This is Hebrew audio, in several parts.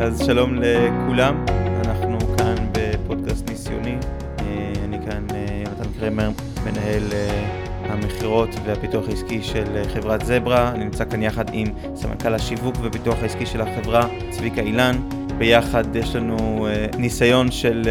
אז שלום לכולם, אנחנו כאן בפודקאסט ניסיוני. אה, אני כאן אה, יונתן קרמר, מנהל אה, המכירות והפיתוח העסקי של חברת זברה. אני נמצא כאן יחד עם סמנכ"ל השיווק ופיתוח העסקי של החברה, צביקה אילן. ביחד יש לנו uh, ניסיון של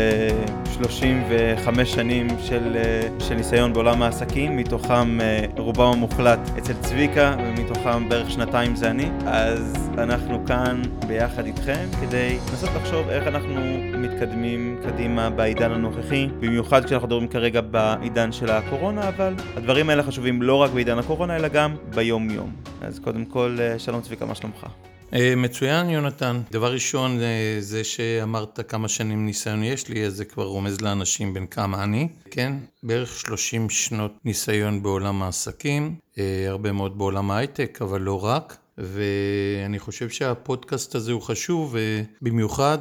uh, 35 שנים של, uh, של ניסיון בעולם העסקים, מתוכם רובם המוחלט אצל צביקה ומתוכם בערך שנתיים זה אני. אז אנחנו כאן ביחד איתכם כדי לנסות לחשוב איך אנחנו מתקדמים קדימה בעידן הנוכחי, במיוחד כשאנחנו מדברים כרגע בעידן של הקורונה, אבל הדברים האלה חשובים לא רק בעידן הקורונה אלא גם ביום יום. אז קודם כל, שלום צביקה, מה שלומך? אה, מצוין יונתן. דבר ראשון אה, זה שאמרת כמה שנים ניסיון יש לי, אז זה כבר רומז לאנשים בין כמה אני. כן, בערך 30 שנות ניסיון בעולם העסקים, אה, הרבה מאוד בעולם ההייטק, אבל לא רק. ואני חושב שהפודקאסט הזה הוא חשוב, במיוחד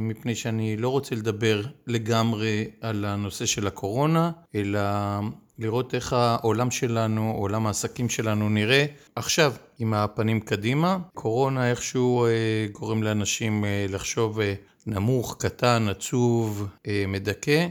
מפני שאני לא רוצה לדבר לגמרי על הנושא של הקורונה, אלא לראות איך העולם שלנו, עולם העסקים שלנו נראה עכשיו עם הפנים קדימה. קורונה איכשהו אה, גורם לאנשים אה, לחשוב אה, נמוך, קטן, עצוב, אה, מדכא.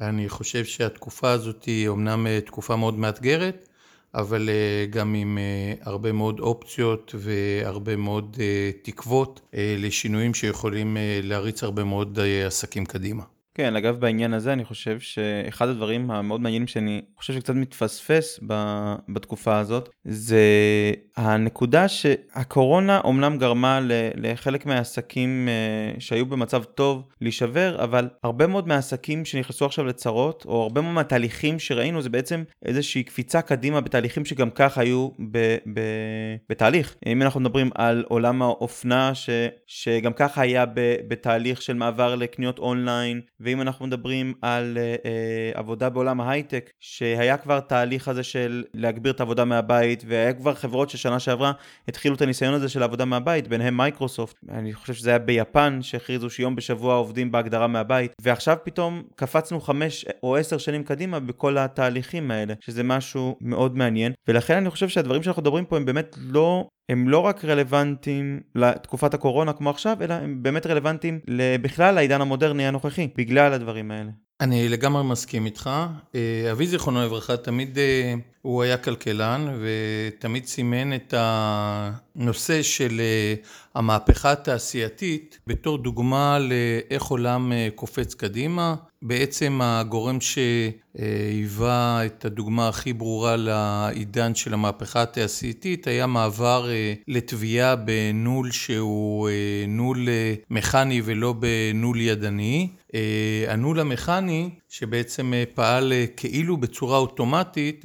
אני חושב שהתקופה הזאת היא אומנם אה, תקופה מאוד מאתגרת, אבל אה, גם עם אה, הרבה מאוד אופציות והרבה מאוד אה, תקוות אה, לשינויים שיכולים אה, להריץ הרבה מאוד אה, עסקים קדימה. כן, אגב, בעניין הזה אני חושב שאחד הדברים המאוד מעניינים שאני חושב שקצת מתפספס ב, בתקופה הזאת, זה הנקודה שהקורונה אומנם גרמה לחלק מהעסקים אה, שהיו במצב טוב להישבר, אבל הרבה מאוד מהעסקים שנכנסו עכשיו לצרות, או הרבה מאוד מהתהליכים שראינו, זה בעצם איזושהי קפיצה קדימה בתהליכים שגם כך היו ב, ב, בתהליך. אם אנחנו מדברים על עולם האופנה, ש, שגם ככה היה ב, בתהליך של מעבר לקניות אונליין, ואם אנחנו מדברים על אה, אה, עבודה בעולם ההייטק, שהיה כבר תהליך הזה של להגביר את העבודה מהבית, והיה כבר חברות ששנה שעברה התחילו את הניסיון הזה של עבודה מהבית, ביניהם מייקרוסופט, אני חושב שזה היה ביפן, שהכריזו שיום בשבוע עובדים בהגדרה מהבית, ועכשיו פתאום קפצנו חמש או עשר שנים קדימה בכל התהליכים האלה, שזה משהו מאוד מעניין, ולכן אני חושב שהדברים שאנחנו מדברים פה הם באמת לא הם לא רק רלוונטיים לתקופת הקורונה כמו עכשיו, אלא הם באמת רלוונטיים בכלל לעידן המודרני הנוכחי, בגלל הדברים האלה. אני לגמרי מסכים איתך. אה, אבי זיכרונו לברכה תמיד אה, הוא היה כלכלן ותמיד סימן את הנושא של אה, המהפכה התעשייתית בתור דוגמה לאיך עולם קופץ קדימה. בעצם הגורם שהיווה את הדוגמה הכי ברורה לעידן של המהפכה התעשייתית היה מעבר לתביעה בנול שהוא נול מכני ולא בנול ידני. הנול המכני שבעצם פעל כאילו בצורה אוטומטית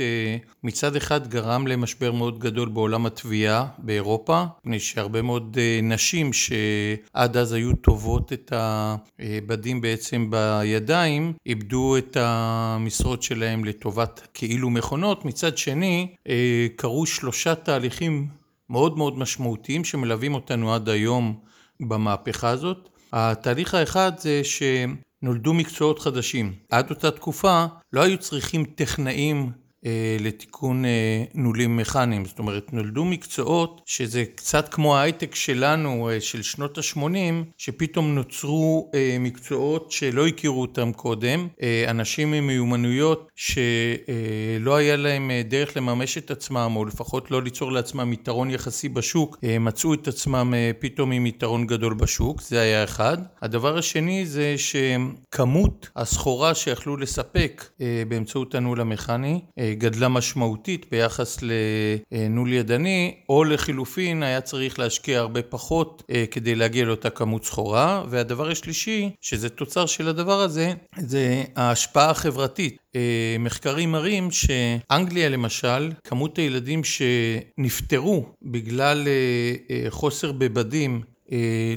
מצד אחד גרם למשבר מאוד גדול בעולם התביעה באירופה, מפני שהרבה מאוד נשים שעד אז היו טובות את הבדים בעצם בידיים, איבדו את המשרות שלהם לטובת כאילו מכונות, מצד שני קרו שלושה תהליכים מאוד מאוד משמעותיים שמלווים אותנו עד היום במהפכה הזאת. התהליך האחד זה שנולדו מקצועות חדשים. עד אותה תקופה לא היו צריכים טכנאים לתיקון אה, נולים מכניים. זאת אומרת, נולדו מקצועות שזה קצת כמו ההייטק שלנו, אה, של שנות ה-80, שפתאום נוצרו מקצועות שלא הכירו אותם קודם. אנשים עם מיומנויות שלא היה להם דרך לממש את עצמם, או לפחות לא ליצור לעצמם יתרון יחסי בשוק, מצאו את עצמם פתאום עם יתרון גדול בשוק, זה היה אחד. הדבר השני זה שכמות הסחורה שיכלו לספק באמצעות הנול המכני, גדלה משמעותית ביחס לנול ידני, או לחילופין היה צריך להשקיע הרבה פחות אה, כדי להגיע לאותה כמות סחורה. והדבר השלישי, שזה תוצר של הדבר הזה, זה ההשפעה החברתית. אה, מחקרים מראים שאנגליה למשל, כמות הילדים שנפטרו בגלל אה, חוסר בבדים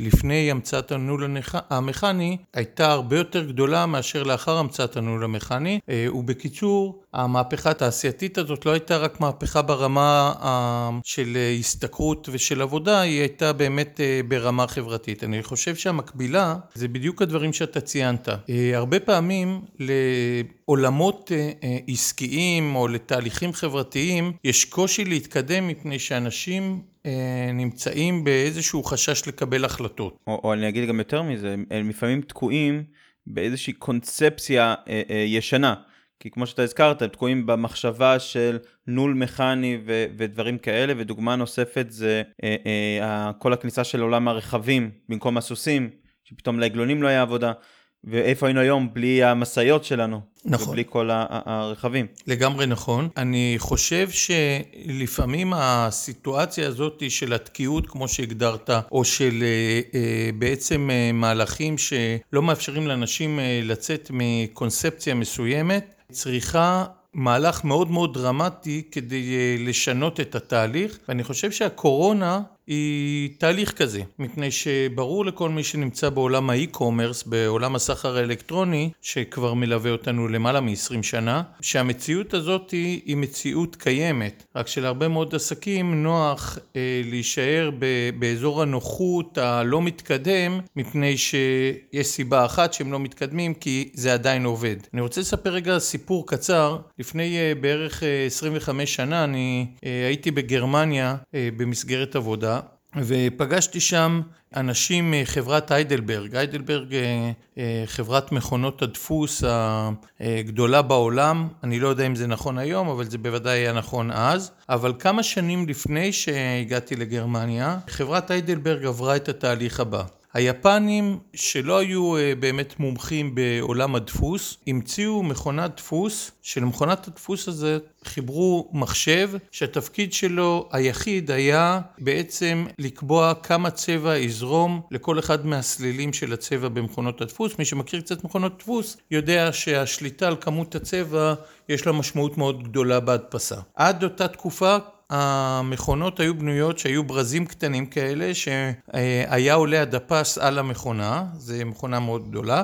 לפני המצאת הנול המכני הייתה הרבה יותר גדולה מאשר לאחר המצאת הנול המכני. אה, ובקיצור המהפכה התעשייתית הזאת לא הייתה רק מהפכה ברמה אה, של השתכרות ושל עבודה היא הייתה באמת ברמה חברתית. אני חושב שהמקבילה זה בדיוק הדברים שאתה ציינת. הרבה פעמים לעולמות עסקיים או לתהליכים חברתיים יש קושי להתקדם מפני שאנשים נמצאים באיזשהו חשש לקבל החלטות. או, או אני אגיד גם יותר מזה, הם לפעמים תקועים באיזושהי קונספציה אה, אה, ישנה. כי כמו שאתה הזכרת, הם תקועים במחשבה של נול מכני ו- ודברים כאלה, ודוגמה נוספת זה אה, אה, כל הכניסה של עולם הרכבים במקום הסוסים, שפתאום לעגלונים לא היה עבודה. ואיפה היינו היום בלי המשאיות שלנו. נכון. ובלי כל הרכבים. לגמרי נכון. אני חושב שלפעמים הסיטואציה הזאת של התקיעות, כמו שהגדרת, או של אה, אה, בעצם אה, מהלכים שלא מאפשרים לאנשים לצאת מקונספציה מסוימת, צריכה מהלך מאוד מאוד דרמטי כדי לשנות את התהליך, ואני חושב שהקורונה היא תהליך כזה, מפני שברור לכל מי שנמצא בעולם האי-קומרס, בעולם הסחר האלקטרוני, שכבר מלווה אותנו למעלה מ-20 שנה, שהמציאות הזאת היא, היא מציאות קיימת, רק שלהרבה מאוד עסקים נוח אה, להישאר ב, באזור הנוחות הלא מתקדם, מפני שיש סיבה אחת שהם לא מתקדמים, כי זה עדיין עובד. אני רוצה לספר רגע סיפור קצר. לפני אה, בערך אה, 25 שנה אני אה, הייתי בגרמניה אה, במסגרת עבודה. ופגשתי שם אנשים מחברת היידלברג, היידלברג אה, אה, חברת מכונות הדפוס הגדולה בעולם, אני לא יודע אם זה נכון היום, אבל זה בוודאי היה נכון אז, אבל כמה שנים לפני שהגעתי לגרמניה, חברת היידלברג עברה את התהליך הבא. היפנים שלא היו אה, באמת מומחים בעולם הדפוס, המציאו מכונת דפוס, שלמכונת הדפוס הזה חיברו מחשב שהתפקיד שלו היחיד היה בעצם לקבוע כמה צבע יזרום לכל אחד מהסלילים של הצבע במכונות הדפוס. מי שמכיר קצת מכונות דפוס יודע שהשליטה על כמות הצבע יש לה משמעות מאוד גדולה בהדפסה. עד אותה תקופה המכונות היו בנויות שהיו ברזים קטנים כאלה שהיה עולה הדפס על המכונה, זו מכונה מאוד גדולה,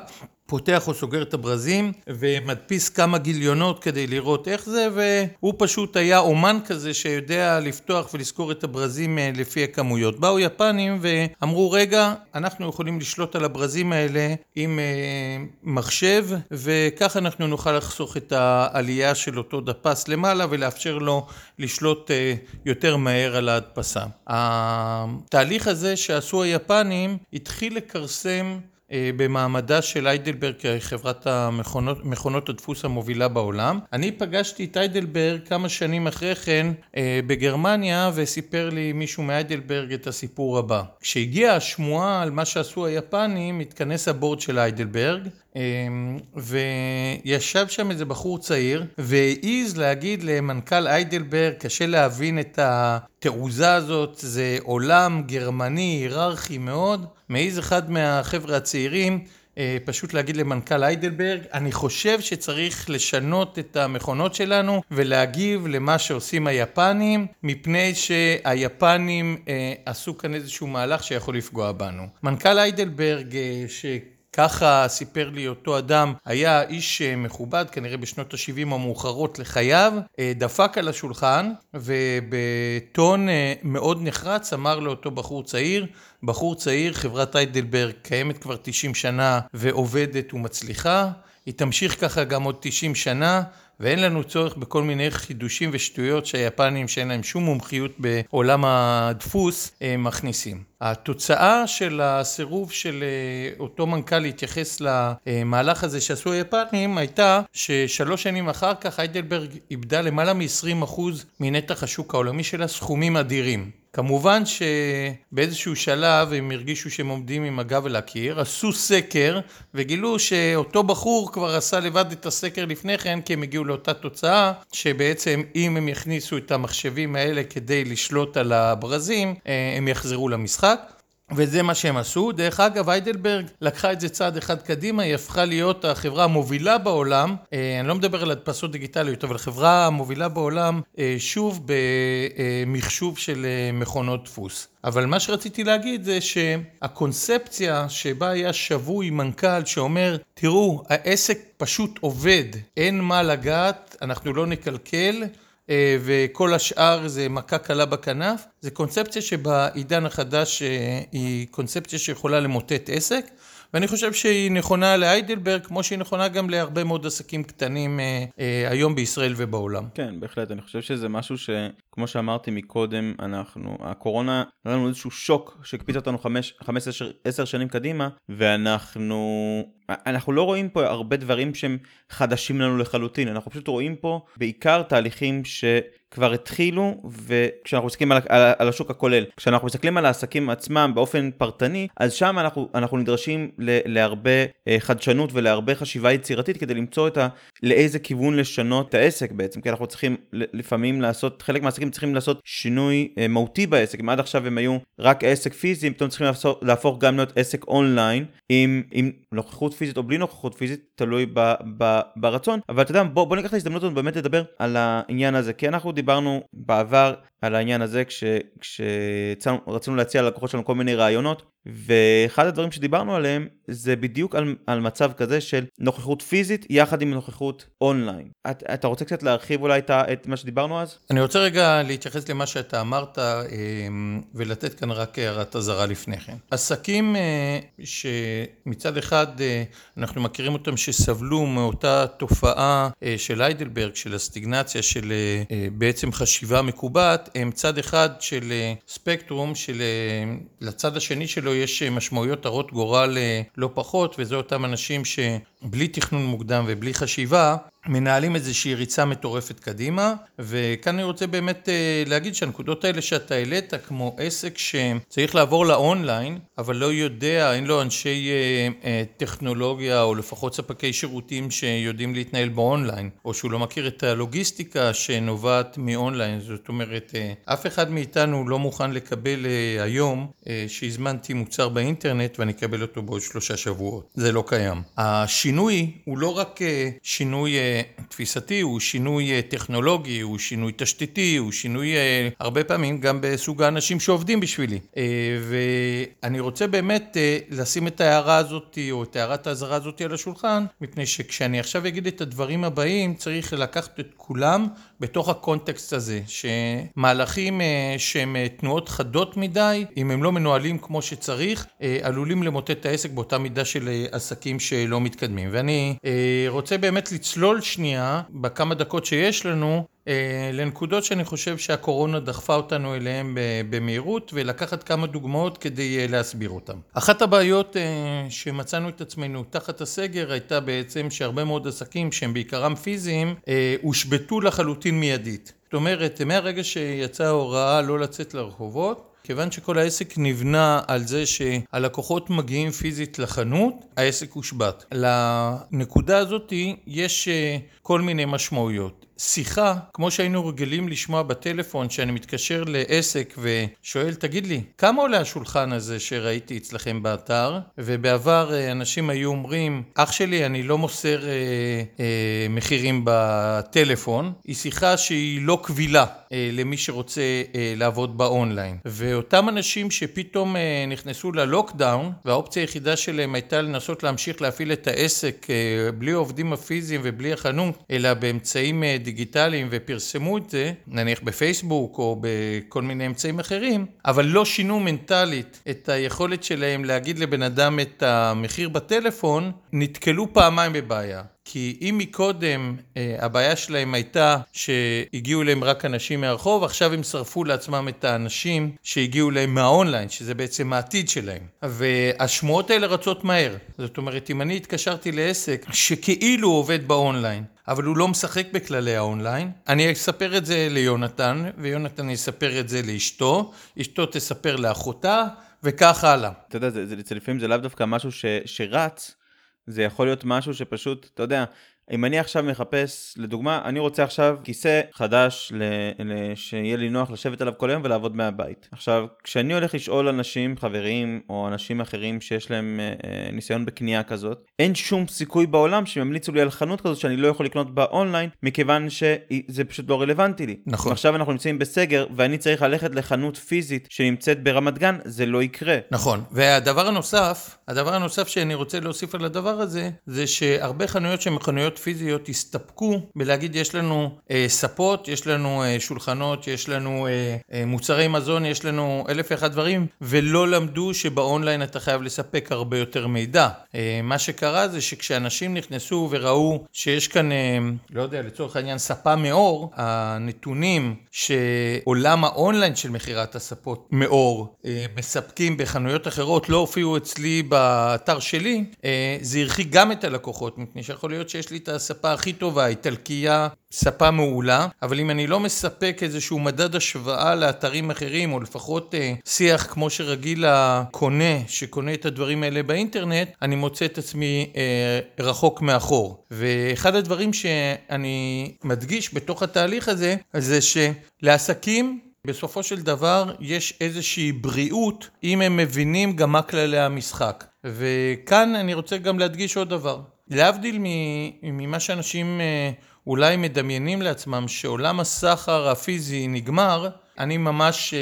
פותח או סוגר את הברזים ומדפיס כמה גיליונות כדי לראות איך זה והוא פשוט היה אומן כזה שיודע לפתוח ולזכור את הברזים אה, לפי הכמויות. באו יפנים ואמרו רגע אנחנו יכולים לשלוט על הברזים האלה עם אה, מחשב וככה אנחנו נוכל לחסוך את העלייה של אותו דפס למעלה ולאפשר לו לשלוט אה, יותר מהר על ההדפסה. התהליך הזה שעשו היפנים התחיל לכרסם במעמדה של היידלברג כחברת המכונות, מכונות הדפוס המובילה בעולם. אני פגשתי את היידלברג כמה שנים אחרי כן אה, בגרמניה וסיפר לי מישהו מהיידלברג את הסיפור הבא. כשהגיעה השמועה על מה שעשו היפנים התכנס הבורד של היידלברג אה, וישב שם איזה בחור צעיר והעז להגיד למנכ"ל היידלברג קשה להבין את התעוזה הזאת זה עולם גרמני היררכי מאוד מעז אחד מהחבר'ה הצעירים אה, פשוט להגיד למנכ"ל היידלברג, אני חושב שצריך לשנות את המכונות שלנו ולהגיב למה שעושים היפנים, מפני שהיפנים אה, עשו כאן איזשהו מהלך שיכול לפגוע בנו. מנכ"ל היידלברג, אה, ש... ככה סיפר לי אותו אדם, היה איש אה, מכובד, כנראה בשנות ה-70 המאוחרות לחייו, אה, דפק על השולחן ובטון אה, מאוד נחרץ אמר לאותו בחור צעיר, בחור צעיר, חברת היידלברג קיימת כבר 90 שנה ועובדת ומצליחה, היא תמשיך ככה גם עוד 90 שנה ואין לנו צורך בכל מיני חידושים ושטויות שהיפנים שאין להם שום מומחיות בעולם הדפוס מכניסים. התוצאה של הסירוב של אה, אותו מנכ"ל להתייחס למהלך הזה שעשו היפנים הייתה ששלוש שנים אחר כך היידלברג איבדה למעלה מ-20% מנתח השוק העולמי שלה סכומים אדירים. כמובן שבאיזשהו שלב הם הרגישו שהם עומדים עם הגב אל הקיר, עשו סקר וגילו שאותו בחור כבר עשה לבד את הסקר לפני כן כי הם הגיעו לאותה תוצאה שבעצם אם הם יכניסו את המחשבים האלה כדי לשלוט על הברזים אה, הם יחזרו למשחק וזה מה שהם עשו. דרך אגב, היידלברג לקחה את זה צעד אחד קדימה, היא הפכה להיות החברה המובילה בעולם, אה, אני לא מדבר על הדפסות דיגיטליות, אבל חברה המובילה בעולם, אה, שוב במחשוב של אה, מכונות דפוס. אבל מה שרציתי להגיד זה שהקונספציה שבה היה שבוי מנכ"ל שאומר, תראו, העסק פשוט עובד, אין מה לגעת, אנחנו לא נקלקל, וכל השאר זה מכה קלה בכנף. זה קונספציה שבעידן החדש אה, היא קונספציה שיכולה למוטט עסק. ואני חושב שהיא נכונה להיידלברג, כמו שהיא נכונה גם להרבה מאוד עסקים קטנים אה, אה, היום בישראל ובעולם. כן, בהחלט. אני חושב שזה משהו שכמו שאמרתי מקודם, אנחנו, הקורונה, היה לנו איזשהו שוק שהקפיץ אותנו 5-10 שנים קדימה, ואנחנו אנחנו לא רואים פה הרבה דברים שהם חדשים לנו לחלוטין, אנחנו פשוט רואים פה בעיקר תהליכים שכבר התחילו, וכשאנחנו מסתכלים על, על, על השוק הכולל, כשאנחנו מסתכלים על העסקים עצמם באופן פרטני, אז שם אנחנו, אנחנו נדרשים ל, להרבה אה, חדשנות ולהרבה חשיבה יצירתית כדי למצוא את ה... לאיזה כיוון לשנות את העסק בעצם, כי אנחנו צריכים לפעמים לעשות, חלק מהעסקים צריכים לעשות שינוי אה, מהותי בעסק, אם עד עכשיו הם היו רק עסק פיזי, פתאום צריכים להפוך, להפוך גם להיות עסק אונליין עם, עם נוכחות פיזית או בלי נוכחות פיזית, תלוי ב, ב, ברצון. אבל אתה יודע, בוא, בוא ניקח את ההזדמנות הזאת באמת לדבר על העניין הזה, כי אנחנו דיברנו בעבר על העניין הזה כשרצינו להציע ללקוחות שלנו כל מיני רעיונות, ואחד הדברים שדיברנו עליהם זה בדיוק על, על מצב כזה של נוכחות פיזית יחד עם נוכחות אונליין. את, אתה רוצה קצת להרחיב אולי את, את מה שדיברנו אז? אני רוצה רגע להתייחס למה שאתה אמרת אמ, ולתת כאן רק הערת אזהרה לפני כן. עסקים אה, שמצד אחד אה, אנחנו מכירים אותם שסבלו מאותה תופעה אה, של היידלברג, של הסטיגנציה, של בעצם חשיבה מקובעת, הם צד אחד של ספקטרום, של לצד השני שלו יש משמעויות הרות גורל לא פחות, וזה אותם אנשים שבלי תכנון מוקדם ובלי חשיבה, מנהלים איזושהי ריצה מטורפת קדימה, וכאן אני רוצה באמת אה, להגיד שהנקודות האלה שאתה העלית, כמו עסק שצריך לעבור לאונליין, אבל לא יודע, אין לו אנשי אה, אה, טכנולוגיה, או לפחות ספקי שירותים שיודעים להתנהל באונליין, או שהוא לא מכיר את הלוגיסטיקה שנובעת מאונליין, זאת אומרת, אף אחד מאיתנו לא מוכן לקבל היום שהזמנתי מוצר באינטרנט ואני אקבל אותו בעוד שלושה שבועות, זה לא קיים. השינוי הוא לא רק שינוי תפיסתי, הוא שינוי אה, טכנולוגי, הוא שינוי תשתיתי, הוא שינוי אה, הרבה פעמים גם בסוג האנשים שעובדים בשבילי. אה, ואני רוצה באמת לשים את ההערה הזאת, או את הערת האזהרה הזאת על השולחן, מפני שכשאני עכשיו אגיד את הדברים הבאים, צריך לקחת את כולם בתוך הקונטקסט הזה, שמהלכים שהם תנועות חדות מדי, אם הם לא מנוהלים כמו שצריך, עלולים למוטט את העסק באותה מידה של עסקים שלא מתקדמים. ואני רוצה באמת לצלול שנייה, בכמה דקות שיש לנו, אה, לנקודות שאני חושב שהקורונה דחפה אותנו אליהן במהירות ולקחת כמה דוגמאות כדי אה, להסביר אותן. אחת הבעיות אה, שמצאנו את עצמנו תחת הסגר הייתה בעצם שהרבה מאוד עסקים שהם בעיקרם פיזיים הושבתו לחלוטין מיידית. זאת אומרת מהרגע שיצאה ההוראה לא לצאת לרחובות כיוון שכל העסק נבנה על זה שהלקוחות מגיעים פיזית לחנות, העסק הושבת. לנקודה הזאת יש כל מיני משמעויות. שיחה, כמו שהיינו רגילים לשמוע בטלפון, שאני מתקשר לעסק ושואל, תגיד לי, כמה עולה השולחן הזה שראיתי אצלכם באתר? ובעבר אה, אנשים היו אומרים, אח שלי, אני לא מוסר אה, אה, מחירים בטלפון, היא שיחה שהיא לא קבילה אה, למי שרוצה אה, לעבוד באונליין. ואותם אנשים שפתאום אה, נכנסו ללוקדאון, והאופציה היחידה שלהם הייתה לנסות להמשיך להפעיל את העסק אה, בלי העובדים הפיזיים ובלי החנות, אלא באמצעים אה, דיגיטליים ופרסמו את זה, נניח בפייסבוק או בכל מיני אמצעים אחרים, אבל לא שינו מנטלית את היכולת שלהם להגיד לבן אדם את המחיר בטלפון, נתקלו פעמיים בבעיה. כי אם מקודם אה, הבעיה שלהם הייתה שהגיעו אליהם רק אנשים מהרחוב, עכשיו הם שרפו לעצמם את האנשים שהגיעו אליהם מהאונליין, שזה בעצם העתיד שלהם. והשמועות האלה רצות מהר. זאת אומרת, אם אני התקשרתי לעסק שכאילו עובד באונליין, אבל הוא לא משחק בכללי האונליין. אני אספר את זה ליונתן, ויונתן יספר את זה לאשתו, אשתו תספר לאחותה, וכך הלאה. אתה יודע, זה, זה, זה, לפעמים זה לאו דווקא משהו ש, שרץ, זה יכול להיות משהו שפשוט, אתה יודע, אם אני עכשיו מחפש, לדוגמה, אני רוצה עכשיו כיסא חדש ל, ל, שיהיה לי נוח לשבת עליו כל היום ולעבוד מהבית. עכשיו, כשאני הולך לשאול אנשים, חברים או אנשים אחרים שיש להם אה, אה ניסיון בקנייה כזאת, אין שום סיכוי בעולם שהם ימליצו לי על חנות כזאת שאני לא יכול לקנות באונליין, מכיוון שזה פשוט לא רלוונטי לי. נכון. עכשיו אנחנו נמצאים בסגר ואני צריך ללכת לחנות פיזית שנמצאת ברמת גן, זה לא יקרה. נכון. והדבר הנוסף, הדבר הנוסף שאני רוצה להוסיף על הדבר הזה, זה שהרבה חנויות שהן חנויות פיזיות הסתפקו בלהגיד יש לנו אה, ספות, יש לנו אה, שולחנות, יש לנו אה, אה, מוצרי מזון, יש לנו אלף ואחד דברים, ולא למדו שבאונליין אתה חייב לספק הרבה יותר מידע. אה, מה שקרה זה שכשאנשים נכנסו וראו שיש כאן, אה, לא יודע, לצורך העניין ספה מאור, הנתונים שעולם האונליין של מכירת הספות מאור אה, מספקים בחנויות אחרות לא הופיעו אצלי באתר שלי, אה, זה הרחיק גם את הלקוחות, מפני שיכול להיות שיש לי את הספה הכי טובה, איטלקייה, ספה מעולה, אבל אם אני לא מספק איזשהו מדד השוואה לאתרים אחרים, או לפחות אה, שיח כמו שרגיל הקונה, שקונה את הדברים האלה באינטרנט, אני מוצא את עצמי אה, רחוק מאחור. ואחד הדברים שאני מדגיש בתוך התהליך הזה, זה שלעסקים בסופו של דבר יש איזושהי בריאות אם הם מבינים גם מה כללי המשחק. וכאן אני רוצה גם להדגיש עוד דבר. להבדיל ממה שאנשים אה, אולי מדמיינים לעצמם שעולם הסחר הפיזי נגמר, אני ממש אה,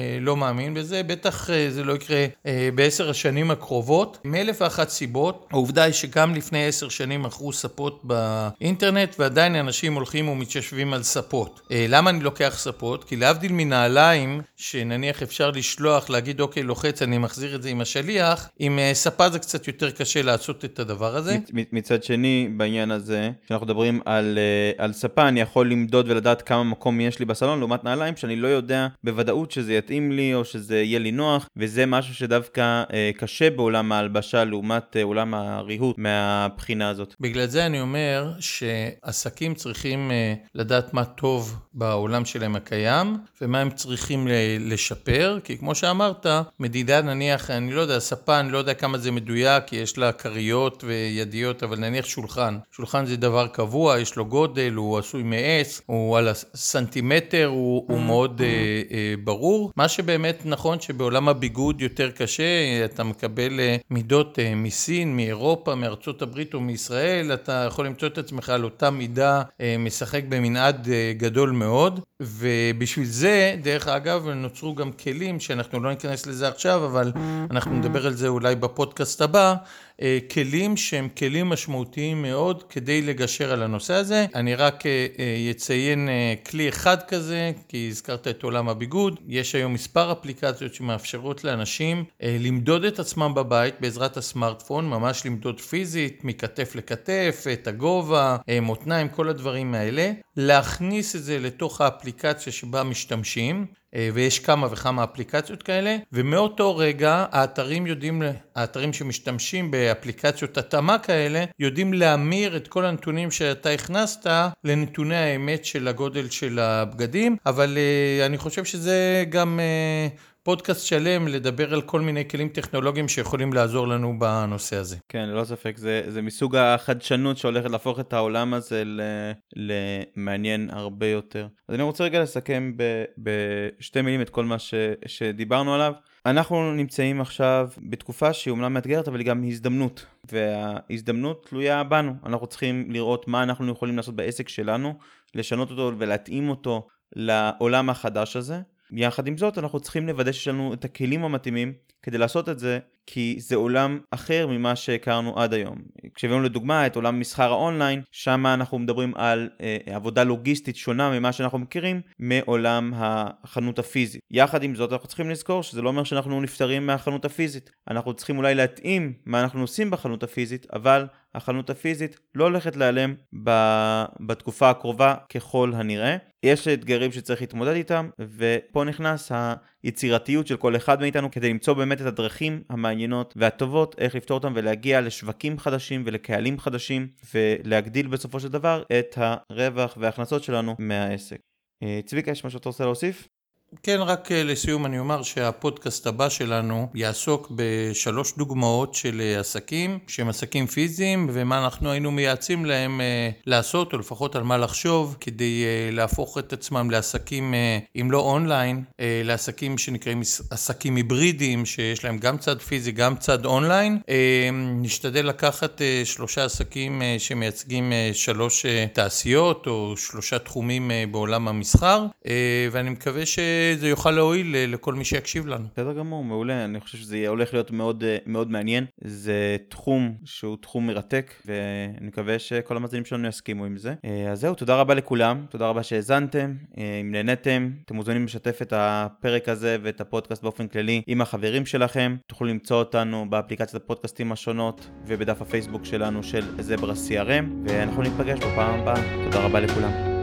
אה, לא מאמין בזה, בטח אה, זה לא יקרה אה, בעשר השנים הקרובות, מאלף ואחת סיבות. העובדה היא שגם לפני עשר שנים מכרו ספות באינטרנט ועדיין אנשים הולכים ומתיישבים על ספות. אה, למה אני לוקח ספות? כי להבדיל מנעליים, שנניח אפשר לשלוח, להגיד אוקיי לוחץ אני מחזיר את זה עם השליח, עם אה, ספה זה קצת יותר קשה לעשות את הדבר הזה. מצד שני, בעניין הזה, כשאנחנו מדברים על, אה, על ספה, אני יכול למדוד ולדעת כמה מקום יש לי בסלון, לעומת נעליים שאני לא יודע בוודאות שזה יתאים לי או שזה יהיה לי נוח, וזה משהו שדווקא אה, קשה בעולם ההלבשה לעומת אה, עולם הריהוט מהבחינה הזאת. בגלל זה אני אומר שעסקים צריכים אה, לדעת מה טוב בעולם שלהם הקיים, ומה הם צריכים לשפר, כי כמו שאמרת, מדידה נניח, אני לא יודע, ספה, אני לא יודע כמה זה מדויק, כי יש לה כריות וידיות, אבל נניח שולחן. שולחן זה דבר קבוע, יש לו גודל, הוא עשוי מעץ, הוא על הסנטימטר, הוא, הוא מאוד אה, אה, ברור. מה שבאמת נכון שבעולם הביגוד יותר קשה, אתה מקבל אה, מידות אה, מסין, מאירופה, מארצות הברית או מישראל, אתה יכול למצוא את עצמך על אותה מידה אה, משחק במנעד אה, גדול מאוד. ובשביל זה, דרך אגב, נוצרו גם כלים, שאנחנו לא ניכנס לזה עכשיו, אבל אנחנו נדבר על זה אולי בפודקאסט הבא, כלים שהם כלים משמעותיים מאוד כדי לגשר על הנושא הזה. אני רק אציין כלי אחד כזה, כי הזכרת את עולם הביגוד. יש היום מספר אפליקציות שמאפשרות לאנשים למדוד את עצמם בבית בעזרת הסמארטפון, ממש למדוד פיזית, מכתף לכתף, את הגובה, מותניים, כל הדברים האלה. להכניס את זה לתוך האפליקציה שבה משתמשים. אה, ויש כמה וכמה אפליקציות כאלה, ומאותו רגע האתרים יודעים, האתרים שמשתמשים באפליקציות התאמה כאלה, יודעים להמיר את כל הנתונים שאתה הכנסת לנתוני האמת של הגודל של הבגדים, אבל אה, אני חושב שזה גם אה, פודקאסט שלם לדבר על כל מיני כלים טכנולוגיים שיכולים לעזור לנו בנושא הזה. כן, ללא ספק, זה, זה מסוג החדשנות שהולכת להפוך את העולם הזה למעניין הרבה יותר. אז אני רוצה רגע לסכם ב, בשתי מילים את כל מה ש, שדיברנו עליו. אנחנו נמצאים עכשיו בתקופה שהיא אומנם מאתגרת, אבל היא גם הזדמנות. וההזדמנות תלויה בנו. אנחנו צריכים לראות מה אנחנו יכולים לעשות בעסק שלנו, לשנות אותו ולהתאים אותו לעולם החדש הזה. יחד עם זאת אנחנו צריכים לוודא שיש לנו את הכלים המתאימים כדי לעשות את זה כי זה עולם אחר ממה שהכרנו עד היום. כשהבאנו לדוגמה את עולם מסחר האונליין, שם אנחנו מדברים על אה, עבודה לוגיסטית שונה ממה שאנחנו מכירים מעולם החנות הפיזית. יחד עם זאת אנחנו צריכים לזכור שזה לא אומר שאנחנו נפטרים מהחנות הפיזית. אנחנו צריכים אולי להתאים מה אנחנו עושים בחנות הפיזית, אבל החנות הפיזית לא הולכת להיעלם בתקופה הקרובה ככל הנראה. יש אתגרים שצריך להתמודד איתם, ופה נכנס היצירתיות של כל אחד מאיתנו כדי למצוא באמת את הדרכים המעניינות והטובות איך לפתור אותם ולהגיע לשווקים חדשים ולקהלים חדשים ולהגדיל בסופו של דבר את הרווח וההכנסות שלנו מהעסק. אה, צביקה, יש משהו שאתה רוצה להוסיף? כן, רק אה, לסיום אני אומר שהפודקאסט הבא שלנו יעסוק בשלוש דוגמאות של אה, עסקים שהם עסקים פיזיים ומה אנחנו היינו מייעצים להם אה, לעשות או לפחות על מה לחשוב כדי להפוך את עצמם לעסקים, אם לא אונליין, לעסקים שנקראים עסקים היברידיים שיש להם גם צד פיזי גם צד אונליין. נשתדל לקחת שלושה עסקים שמייצגים שלוש תעשיות או שלושה תחומים בעולם המסחר ואני מקווה ש... שזה יוכל להועיל לכל מי שיקשיב לנו. בסדר גמור, מעולה. אני חושב שזה הולך להיות מאוד, מאוד מעניין. זה תחום שהוא תחום מרתק, ואני מקווה שכל המאזינים שלנו יסכימו עם זה. אז זהו, תודה רבה לכולם, תודה רבה שהאזנתם. אם נהניתם, אתם מוזמנים לשתף את הפרק הזה ואת הפודקאסט באופן כללי עם החברים שלכם. תוכלו למצוא אותנו באפליקציית הפודקאסטים השונות ובדף הפייסבוק שלנו של זברה CRM, ואנחנו ניפגש בפעם הבאה. תודה רבה לכולם.